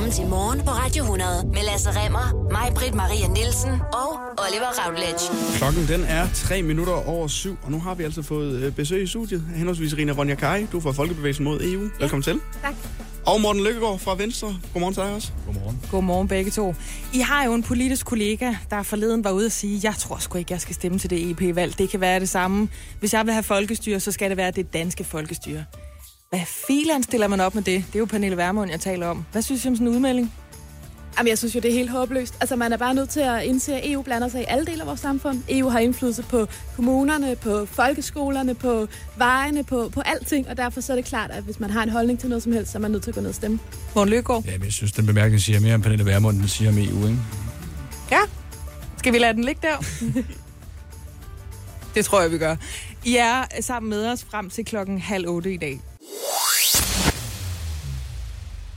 Velkommen til Morgen på Radio 100 med Lasse Remmer, mig, Britt Maria Nielsen og Oliver Routledge. Klokken den er tre minutter over syv, og nu har vi altså fået øh, besøg i studiet. Henholdsvis Rina Ronja Kai, du er fra Folkebevægelsen mod EU. Velkommen til. Tak. Og Morten Lykkegaard fra Venstre. Godmorgen til dig også. Godmorgen. Godmorgen begge to. I har jo en politisk kollega, der forleden var ude at sige, jeg tror sgu ikke, jeg skal stemme til det EP-valg. Det kan være det samme. Hvis jeg vil have folkestyre, så skal det være det danske folkestyre. Hvad filan stiller man op med det? Det er jo Pernille Vermund, jeg taler om. Hvad synes I om sådan en udmelding? Jamen, jeg synes jo, det er helt håbløst. Altså, man er bare nødt til at indse, at EU blander sig i alle dele af vores samfund. EU har indflydelse på kommunerne, på folkeskolerne, på vejene, på, på alting. Og derfor så er det klart, at hvis man har en holdning til noget som helst, så er man nødt til at gå ned og stemme. Morten Lykkegaard? Jamen, jeg synes, den bemærkning siger mere om Pernille Vermund, end den siger om EU, ikke? Ja. Skal vi lade den ligge der? det tror jeg, vi gør. I er sammen med os frem til klokken halv otte i dag.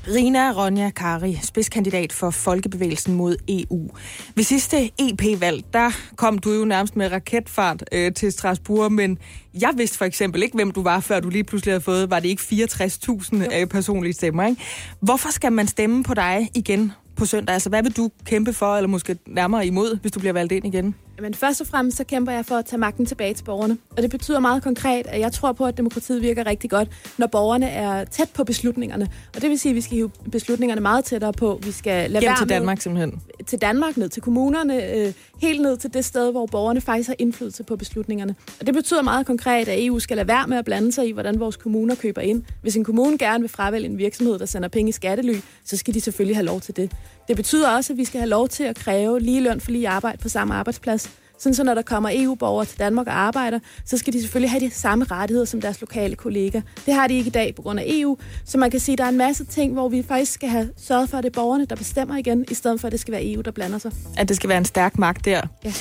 Rina Ronja Kari, spidskandidat for Folkebevægelsen mod EU. Ved sidste EP-valg, der kom du jo nærmest med raketfart øh, til Strasbourg, men jeg vidste for eksempel ikke, hvem du var, før du lige pludselig havde fået, var det ikke 64.000 øh, personlige stemmer, ikke? Hvorfor skal man stemme på dig igen på søndag? Altså, hvad vil du kæmpe for, eller måske nærmere imod, hvis du bliver valgt ind igen? Men først og fremmest så kæmper jeg for at tage magten tilbage til borgerne. Og det betyder meget konkret, at jeg tror på, at demokratiet virker rigtig godt, når borgerne er tæt på beslutningerne. Og det vil sige, at vi skal hive beslutningerne meget tættere på. Vi skal lade Hjem være til med- Danmark simpelthen til Danmark, ned til kommunerne, øh, helt ned til det sted, hvor borgerne faktisk har indflydelse på beslutningerne. Og det betyder meget konkret, at EU skal lade være med at blande sig i, hvordan vores kommuner køber ind. Hvis en kommune gerne vil fravælge en virksomhed, der sender penge i skattely, så skal de selvfølgelig have lov til det. Det betyder også, at vi skal have lov til at kræve lige løn for lige arbejde på samme arbejdsplads. Sådan så når der kommer EU-borgere til Danmark og arbejder, så skal de selvfølgelig have de samme rettigheder som deres lokale kollegaer. Det har de ikke i dag på grund af EU. Så man kan sige, at der er en masse ting, hvor vi faktisk skal have sørget for, at det er borgerne, der bestemmer igen, i stedet for at det skal være EU, der blander sig. At det skal være en stærk magt der. Ja.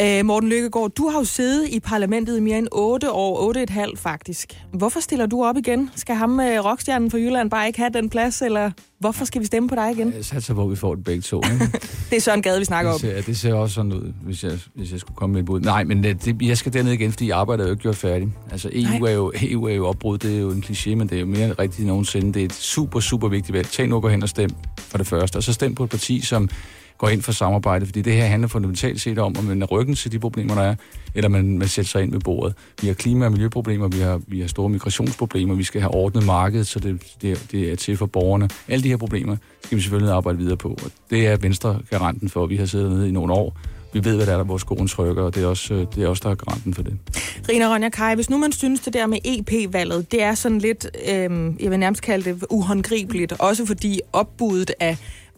Øh, Morten Lykkegaard, du har jo siddet i parlamentet i mere end 8 år, 8 et halvt faktisk. Hvorfor stiller du op igen? Skal ham med rockstjernen fra Jylland bare ikke have den plads, eller hvorfor skal vi stemme på dig igen? Jeg satser på, at vi får det begge to, ikke? Det er Søren Gade, vi snakker Det om. ser, det ser også sådan ud, hvis jeg, hvis jeg skulle komme med et bud. Nej, men det, det, jeg skal derned igen, fordi arbejdet er jo ikke gjort færdigt. Altså, EU Nej. er, jo, EU er jo opbrud, det er jo en kliché, men det er jo mere rigtigt end nogensinde. Det er et super, super vigtigt valg. Tag nu og gå hen og stem for det første, og så stem på et parti, som går ind for samarbejde, fordi det her handler fundamentalt set om, om man er ryggen til de problemer, der er, eller man, man sætter sig ind ved bordet. Vi har klima- og miljøproblemer, vi har, vi har store migrationsproblemer, vi skal have ordnet markedet, så det, det, det er til for borgerne. Alle de her problemer skal vi selvfølgelig arbejde videre på, og det er Venstre garanten for. Vi har siddet nede i nogle år, vi ved, hvad der er, der vores skoen trykker, og det er også, det er også der er garanten for det. Rina Ronja Kai, hvis nu man synes, det der med EP-valget, det er sådan lidt, øhm, jeg vil nærmest kalde det uhåndgribeligt, også fordi opbuddet af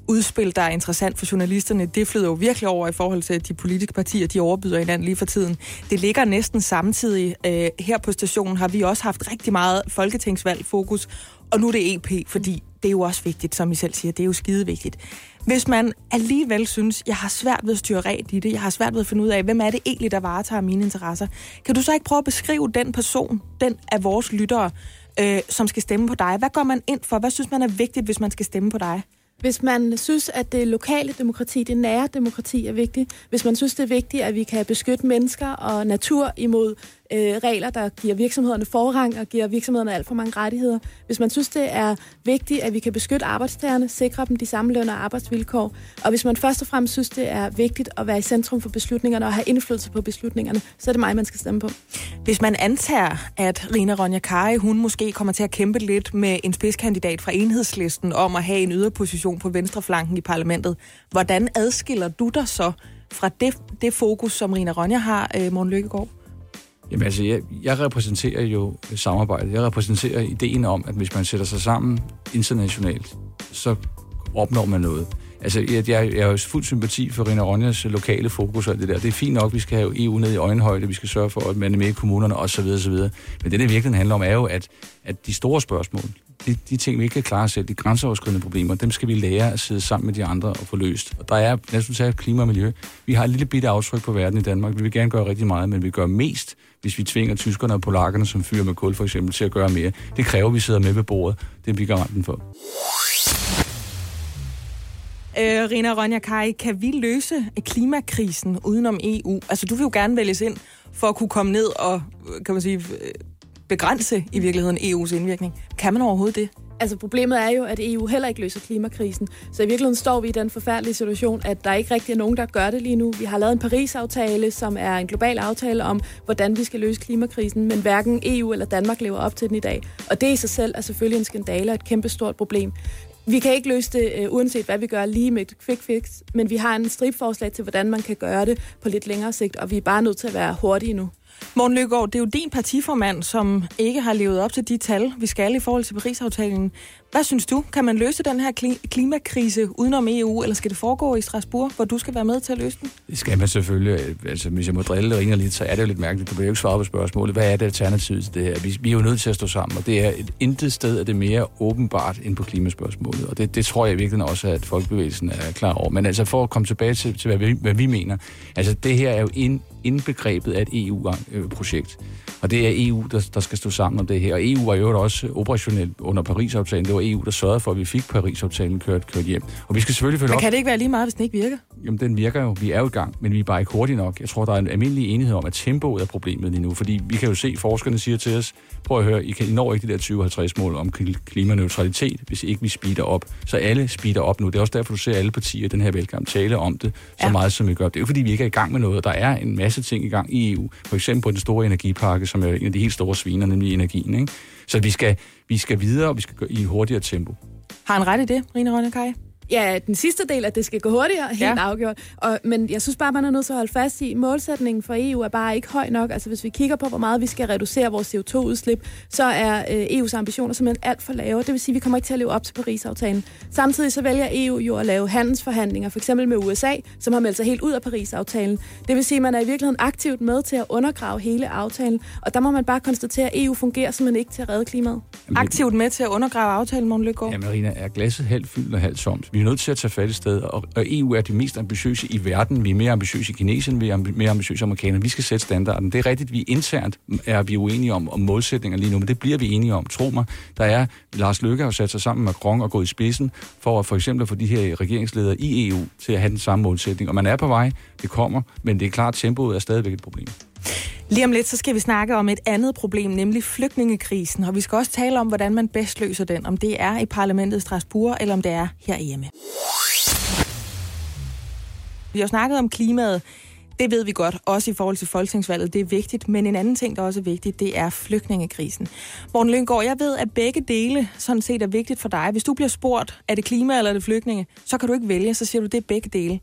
udspil, der er interessant for journalisterne, det flyder jo virkelig over i forhold til at de politiske partier, de overbyder hinanden lige for tiden. Det ligger næsten samtidig. Øh, her på stationen har vi også haft rigtig meget folketingsvalg fokus, og nu er det EP, fordi det er jo også vigtigt, som I selv siger, det er jo skide vigtigt. Hvis man alligevel synes, jeg har svært ved at styre ret i det, jeg har svært ved at finde ud af, hvem er det egentlig, der varetager mine interesser, kan du så ikke prøve at beskrive den person, den af vores lyttere, øh, som skal stemme på dig? Hvad går man ind for? Hvad synes man er vigtigt, hvis man skal stemme på dig? Hvis man synes, at det lokale demokrati, det nære demokrati er vigtigt, hvis man synes, det er vigtigt, at vi kan beskytte mennesker og natur imod øh, regler, der giver virksomhederne forrang og giver virksomhederne alt for mange rettigheder, hvis man synes, det er vigtigt, at vi kan beskytte arbejdstagerne, sikre dem de samme løn- og arbejdsvilkår, og hvis man først og fremmest synes, det er vigtigt at være i centrum for beslutningerne og have indflydelse på beslutningerne, så er det mig, man skal stemme på. Hvis man antager, at Rina Ronja Kari, hun måske kommer til at kæmpe lidt med en spidskandidat fra enhedslisten om at have en yderposition på venstreflanken i parlamentet, hvordan adskiller du dig så fra det, det fokus, som Rina Ronja har, øh, Morten Lykkegaard? Jamen altså, jeg, jeg repræsenterer jo samarbejdet. Jeg repræsenterer ideen om, at hvis man sætter sig sammen internationalt, så opnår man noget. Altså, jeg, jeg, jeg har jo fuld sympati for Rina Ronjas lokale fokus og alt det der. Det er fint nok, vi skal have EU ned i øjenhøjde, vi skal sørge for, at man er med i kommunerne osv. osv. Men det, det virkelig handler om, er jo, at, at de store spørgsmål, de, de ting, vi ikke kan klare selv, de grænseoverskridende problemer, dem skal vi lære at sidde sammen med de andre og få løst. Og der er, lad os tage klima og miljø. Vi har et lille bitte aftryk på verden i Danmark. Vi vil gerne gøre rigtig meget, men vi gør mest, hvis vi tvinger tyskerne og polakkerne, som fyrer med kul for eksempel, til at gøre mere. Det kræver, at vi sidder med ved bordet. Det bliver vi garanten for. Øh, Rina Ronja Kai, kan vi løse klimakrisen udenom EU? Altså, du vil jo gerne vælges ind for at kunne komme ned og, øh, kan man sige, øh, begrænse i virkeligheden EU's indvirkning. Kan man overhovedet det? Altså problemet er jo, at EU heller ikke løser klimakrisen. Så i virkeligheden står vi i den forfærdelige situation, at der ikke rigtig er nogen, der gør det lige nu. Vi har lavet en Paris-aftale, som er en global aftale om, hvordan vi skal løse klimakrisen, men hverken EU eller Danmark lever op til den i dag. Og det i sig selv er selvfølgelig en skandale og et kæmpestort problem. Vi kan ikke løse det, uh, uanset hvad vi gør, lige med et quick fix, men vi har en stripforslag til, hvordan man kan gøre det på lidt længere sigt, og vi er bare nødt til at være hurtige nu. Morten Løgaard, det er jo din partiformand, som ikke har levet op til de tal, vi skal i forhold til Paris-aftalen. Hvad synes du? Kan man løse den her klimakrise udenom EU, eller skal det foregå i Strasbourg, hvor du skal være med til at løse den? Det skal man selvfølgelig. Altså, hvis jeg må drille Ringer lidt, så er det jo lidt mærkeligt. Du bliver jo ikke svare på spørgsmålet. Hvad er det alternativ til det her? Vi, vi er jo nødt til at stå sammen, og det er et intet sted, at det er mere åbenbart end på klimaspørgsmålet. Og det, det tror jeg virkelig også, at folkebevægelsen er klar over. Men altså for at komme tilbage til, til hvad, vi, hvad vi mener. Altså det her er jo en indbegrebet af et EU-projekt. Og det er EU, der, der skal stå sammen om det her. Og EU var jo også operationelt under Paris-aftalen. Det var EU, der sørgede for, at vi fik Paris-aftalen kørt, kørt hjem. Og vi skal selvfølgelig følge Men kan det ikke være lige meget, hvis den ikke virker? Jamen, den virker jo. Vi er jo i gang, men vi er bare ikke hurtigt nok. Jeg tror, der er en almindelig enighed om, at tempoet er problemet lige nu. Fordi vi kan jo se, forskerne siger til os, prøv at høre, I, kan, I når ikke de der 20-50 mål om klimaneutralitet, hvis ikke vi speeder op. Så alle speeder op nu. Det er også derfor, du ser alle partier i den her velkamp tale om det så ja. meget, som vi gør. Det er jo fordi, vi ikke er i gang med noget. Der er en masse ting i gang i EU. For eksempel på den store energipakke, som er en af de helt store sviner, nemlig energien. Ikke? Så vi skal, vi skal videre, og vi skal i hurtigere tempo. Har han ret i det, Rine Rønnekaj? Ja, den sidste del, at det skal gå hurtigere, helt ja. afgjort. Og, men jeg synes bare, man er nødt til at holde fast i, målsætningen for EU er bare ikke høj nok. Altså hvis vi kigger på, hvor meget vi skal reducere vores CO2-udslip, så er øh, EU's ambitioner simpelthen alt for lave. Det vil sige, at vi kommer ikke til at leve op til Paris-aftalen. Samtidig så vælger EU jo at lave handelsforhandlinger, for eksempel med USA, som har meldt sig helt ud af Paris-aftalen. Det vil sige, at man er i virkeligheden aktivt med til at undergrave hele aftalen. Og der må man bare konstatere, at EU fungerer simpelthen ikke til at redde klimaet. Jamen, aktivt med til at undergrave aftalen, Morten Løkgaard? Ja, Marina, er glasset halvt fyldt og halvt tomt? Vi er nødt til at tage fat i sted, og, og EU er de mest ambitiøse i verden. Vi er mere ambitiøse i Kinesien, vi er mere ambitiøse amerikanere. Vi skal sætte standarden. Det er rigtigt, vi internt er vi uenige om, om målsætninger lige nu, men det bliver vi enige om. Tro mig, der er Lars Løkke har sat sig sammen med Macron og gået i spidsen for at for eksempel at få de her regeringsledere i EU til at have den samme målsætning. Og man er på vej, det kommer, men det er klart, at tempoet er stadigvæk et problem. Lige om lidt, så skal vi snakke om et andet problem, nemlig flygtningekrisen. Og vi skal også tale om, hvordan man bedst løser den. Om det er i parlamentet i Strasbourg, eller om det er herhjemme. Vi har snakket om klimaet. Det ved vi godt, også i forhold til folketingsvalget. Det er vigtigt, men en anden ting, der også er vigtigt, det er flygtningekrisen. Morten Lyngård, jeg ved, at begge dele sådan set er vigtigt for dig. Hvis du bliver spurgt, er det klima eller er det flygtninge, så kan du ikke vælge, så siger du, det er begge dele.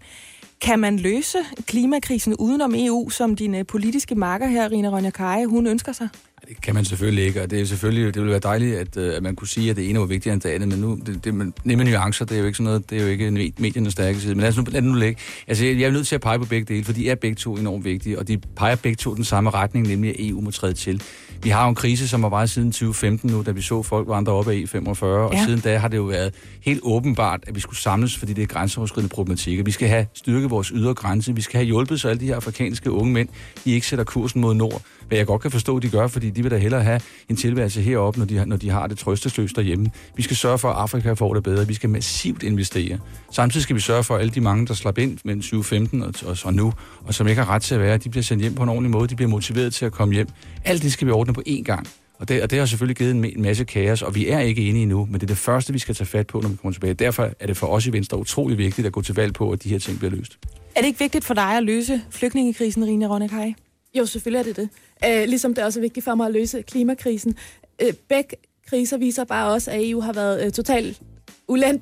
Kan man løse klimakrisen udenom EU, som dine politiske marker her, Rina Ronja Kaje, hun ønsker sig? Det kan man selvfølgelig ikke, og det er selvfølgelig, det ville være dejligt, at, øh, at man kunne sige, at det ene var vigtigere end det andet, men nu, det, det man, nemme nuancer, det er jo ikke sådan noget, det er jo ikke mediernes stærke side, men lad os nu, lad nu ligge. Altså, jeg er nødt til at pege på begge dele, for de er begge to enormt vigtige, og de peger begge to den samme retning, nemlig at EU må træde til. Vi har jo en krise, som har varet siden 2015 nu, da vi så folk vandre op af E45, og ja. siden da har det jo været helt åbenbart, at vi skulle samles, fordi det er grænseoverskridende problematikker. Vi skal have styrket vores ydre grænse, vi skal have hjulpet så alle de her afrikanske unge mænd, de ikke sætter kursen mod nord. Hvad jeg godt kan forstå, de gør, fordi de vil da hellere have en tilværelse heroppe, når de, når de har det trøstesløst derhjemme. Vi skal sørge for, at Afrika får det bedre. Vi skal massivt investere. Samtidig skal vi sørge for, at alle de mange, der slap ind mellem 2015 og, og, og nu, og som ikke har ret til at være, de bliver sendt hjem på en ordentlig måde. De bliver motiveret til at komme hjem. Alt det skal vi ordne på én gang. Og det, og det har selvfølgelig givet en, en masse kaos, og vi er ikke enige endnu, men det er det første, vi skal tage fat på, når vi kommer tilbage. Derfor er det for os i Venstre utrolig vigtigt at gå til valg på, at de her ting bliver løst. Er det ikke vigtigt for dig at løse flygtningekrisen, Rine Ronnekaj? Jo, selvfølgelig er det det. Øh, ligesom det er også vigtigt for mig at løse klimakrisen. Øh, begge kriser viser bare også, at EU har været øh, totalt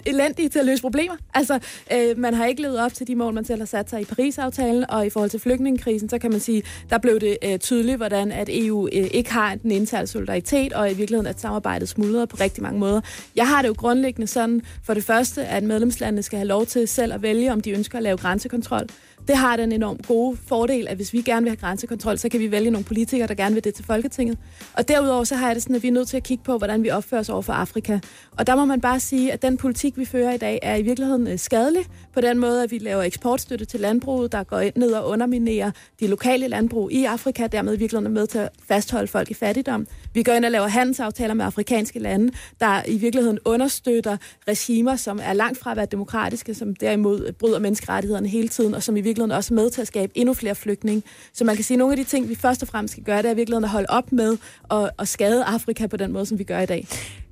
elendige til at løse problemer. Altså, øh, man har ikke levet op til de mål, man selv har sat sig i Paris-aftalen, og i forhold til flygtningekrisen, så kan man sige, der blev det øh, tydeligt, hvordan at EU øh, ikke har den interne solidaritet, og i virkeligheden at samarbejdet smuldrer på rigtig mange måder. Jeg har det jo grundlæggende sådan, for det første, at medlemslandene skal have lov til selv at vælge, om de ønsker at lave grænsekontrol. Det har den enormt gode fordel, at hvis vi gerne vil have grænsekontrol, så kan vi vælge nogle politikere, der gerne vil det til Folketinget. Og derudover så har jeg det sådan, at vi er nødt til at kigge på, hvordan vi opfører os over for Afrika. Og der må man bare sige, at den politik, vi fører i dag, er i virkeligheden øh, skadelig. På den måde, at vi laver eksportstøtte til landbruget, der går ned og underminerer de lokale landbrug i Afrika, dermed i virkeligheden er med til at fastholde folk i fattigdom. Vi går ind og laver handelsaftaler med afrikanske lande, der i virkeligheden understøtter regimer, som er langt fra at være demokratiske, som derimod bryder menneskerettighederne hele tiden, og som i virkeligheden også med til at skabe endnu flere flygtninge. Så man kan sige, at nogle af de ting, vi først og fremmest skal gøre, det er i virkeligheden at holde op med at, at skade Afrika på den måde, som vi gør i dag.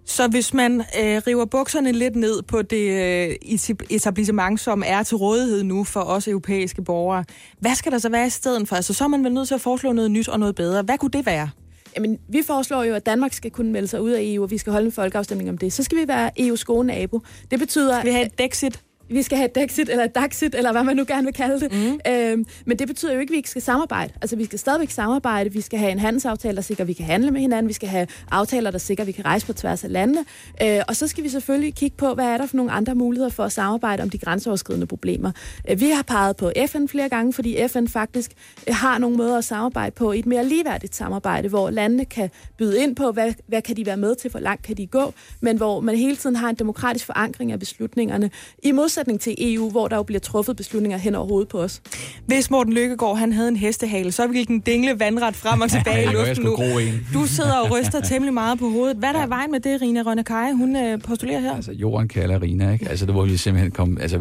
Så hvis man øh, river bukserne lidt ned på det øh, etablissement, som er til rådighed nu for os europæiske borgere, hvad skal der så være i stedet for? Altså, så er man vel nødt til at foreslå noget nyt og noget bedre. Hvad kunne det være? Jamen, vi foreslår jo, at Danmark skal kunne melde sig ud af EU, og vi skal holde en folkeafstemning om det. Så skal vi være EU's gode nabo. Det betyder... Vi have et Dexit? Vi skal have et Dexit eller et Daxit, eller hvad man nu gerne vil kalde det. Mm. Øhm, men det betyder jo ikke, at vi ikke skal samarbejde. Altså, vi skal stadigvæk samarbejde. Vi skal have en handelsaftale, der sikrer, at vi kan handle med hinanden. Vi skal have aftaler, der sikrer, at vi kan rejse på tværs af landene. Øh, og så skal vi selvfølgelig kigge på, hvad er der for nogle andre muligheder for at samarbejde om de grænseoverskridende problemer. Øh, vi har peget på FN flere gange, fordi FN faktisk øh, har nogle måder at samarbejde på i et mere ligeværdigt samarbejde, hvor landene kan byde ind på, hvad, hvad kan de være med til, hvor langt kan de gå, men hvor man hele tiden har en demokratisk forankring af beslutningerne. I modsætning modsætning til EU, hvor der jo bliver truffet beslutninger hen over hovedet på os. Hvis Morten Lykkegaard han havde en hestehale, så ville den dingle vandret frem og tilbage i luften nu. Du sidder og ryster temmelig meget på hovedet. Hvad er der i vejen med det, Rina Rønnekaj, hun øh, postulerer her? Altså, jorden kalder Rina, ikke? Altså, det må vi simpelthen komme... Altså,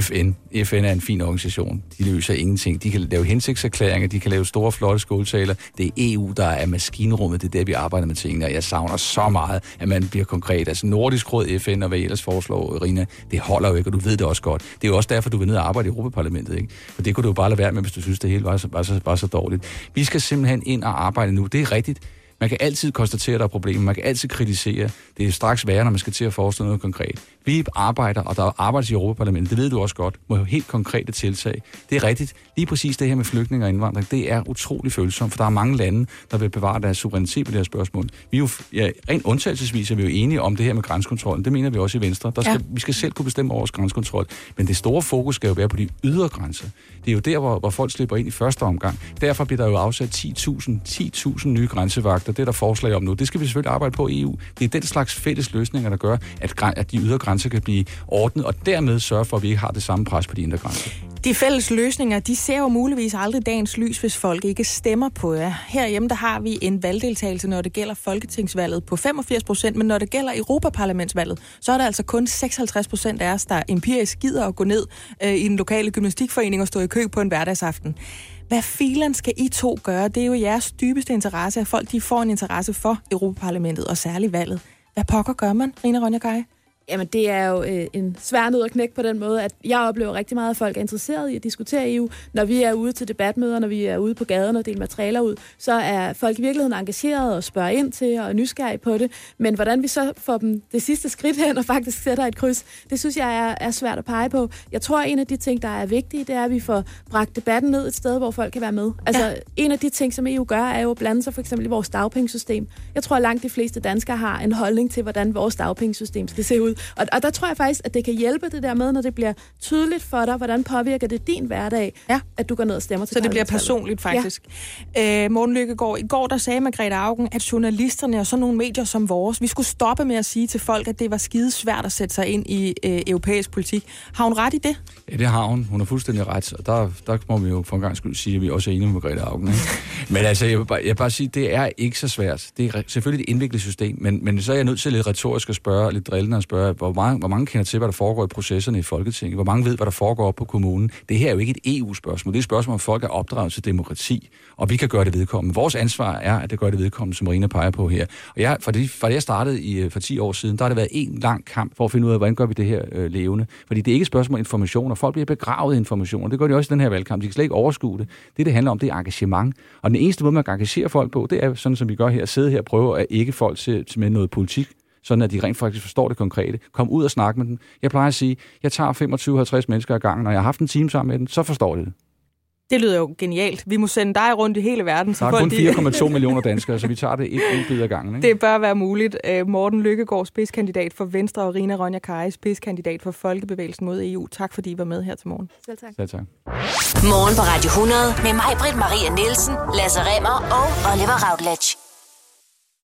FN, FN er en fin organisation. De løser ingenting. De kan lave hensigtserklæringer, de kan lave store, flotte skoletaler. Det er EU, der er maskinrummet. Det er der, vi arbejder med tingene, og jeg savner så meget, at man bliver konkret. Altså, Nordisk Råd, FN og hvad ellers foreslår, Rina, det holder jo ikke, og du ved det også godt. Det er jo også derfor, du vil ned og arbejde i Europaparlamentet, ikke? For det kunne du jo bare lade være med, hvis du synes, det hele var så, var så, var så dårligt. Vi skal simpelthen ind og arbejde nu. Det er rigtigt. Man kan altid konstatere, at der er problemer. Man kan altid kritisere. Det er straks værre, når man skal til at forestille noget konkret. Vi arbejder, og der arbejdes i Europaparlamentet, det ved du også godt, med helt konkrete tiltag. Det er rigtigt. Lige præcis det her med flygtninge og indvandring, det er utrolig følsomt, for der er mange lande, der vil bevare deres suverænitet på det her spørgsmål. Vi er jo, ja, rent undtagelsesvis er vi jo enige om det her med grænsekontrollen. Det mener vi også i Venstre. Der skal, ja. Vi skal selv kunne bestemme over vores grænsekontrol. Men det store fokus skal jo være på de ydre grænser. Det er jo der, hvor, hvor folk slipper ind i første omgang. Derfor bliver der jo afsat 10.000 10.000 nye grænsevagter. Det er der forslag om nu. Det skal vi selvfølgelig arbejde på i EU. Det er den slags fælles løsninger, der gør, at, at de ydre grænser kan blive ordnet, og dermed sørge for, at vi ikke har det samme pres på de indre grænser. De fælles løsninger, de ser jo muligvis aldrig dagens lys, hvis folk ikke stemmer på jer. Herhjemme der har vi en valgdeltagelse, når det gælder folketingsvalget på 85 procent, men når det gælder Europaparlamentsvalget, så er der altså kun 56 procent af os, der empirisk gider at gå ned øh, i den lokale gymnastikforening og stå i kø på en hverdagsaften. Hvad filen skal I to gøre? Det er jo jeres dybeste interesse, at folk de får en interesse for Europaparlamentet og særligt valget. Hvad pokker gør man, Rina Ronja Jamen, det er jo øh, en svær nød at knække på den måde, at jeg oplever rigtig meget, at folk er interesserede i at diskutere EU. Når vi er ude til debatmøder, når vi er ude på gaden og deler materialer ud, så er folk i virkeligheden engageret og spørger ind til og er nysgerrige på det. Men hvordan vi så får dem det sidste skridt hen og faktisk sætter et kryds, det synes jeg er, er svært at pege på. Jeg tror, at en af de ting, der er vigtige, det er, at vi får bragt debatten ned et sted, hvor folk kan være med. Altså, ja. en af de ting, som EU gør, er jo at blande sig for eksempel i vores dagpengesystem. Jeg tror, at langt de fleste danskere har en holdning til, hvordan vores dagpengesystem skal se ud. Og, og der tror jeg faktisk, at det kan hjælpe det der med, når det bliver tydeligt for dig, hvordan påvirker det din hverdag, ja. at du går ned og stemmer til Så det bliver personligt faktisk. Ja. Øh, Morten Lykkegaard, i går der sagde Margrethe Augen, at journalisterne og sådan nogle medier som vores, vi skulle stoppe med at sige til folk, at det var skide svært at sætte sig ind i øh, europæisk politik. Har hun ret i det? Ja, det har hun. Hun har fuldstændig ret, og der, der må vi jo for en gang skulle sige, at vi også er enige med Margrethe Augen. Ikke? men altså, jeg vil, bare, jeg vil bare sige, det er ikke så svært. Det er selvfølgelig et indviklet system, men, men så er jeg nødt til lidt retorisk at spørge, lidt drillende at spørge, hvor mange, hvor mange kender til, hvad der foregår i processerne i Folketinget? Hvor mange ved, hvad der foregår op på kommunen? Det her er jo ikke et EU-spørgsmål. Det er et spørgsmål, om folk er opdraget til demokrati, og vi kan gøre det vedkommende. Vores ansvar er, at det gør det vedkommende, som Marina peger på her. Og jeg, for, det, for det jeg startede i, øh, for 10 år siden, der har det været en lang kamp for at finde ud af, hvordan gør vi det her øh, levende. Fordi det er ikke et spørgsmål om information, og folk bliver begravet i information. Det gør de også i den her valgkamp. De kan slet ikke overskue det. Det, det handler om, det er engagement. Og den eneste måde, man kan engagere folk på, det er sådan, som vi gør her, at sidde her og prøve at ikke folk til, til med noget politik sådan at de rent faktisk forstår det konkrete. Kom ud og snak med dem. Jeg plejer at sige, jeg tager 25-50 mennesker ad gangen, når jeg har haft en time sammen med dem, så forstår de det. Det lyder jo genialt. Vi må sende dig rundt i hele verden. Så der er kun 4,2 millioner danskere, så vi tager det et, et bid ad gangen. Ikke? Det bør være muligt. Øh, Morten Lykkegaard, spidskandidat for Venstre, og Rina Ronja Kaj, spidskandidat for Folkebevægelsen mod EU. Tak fordi I var med her til morgen. Selv tak. Selv tak. Morgen på Radio 100 med mig, Britt Maria Nielsen, Lasse Remmer og Oliver Routledge.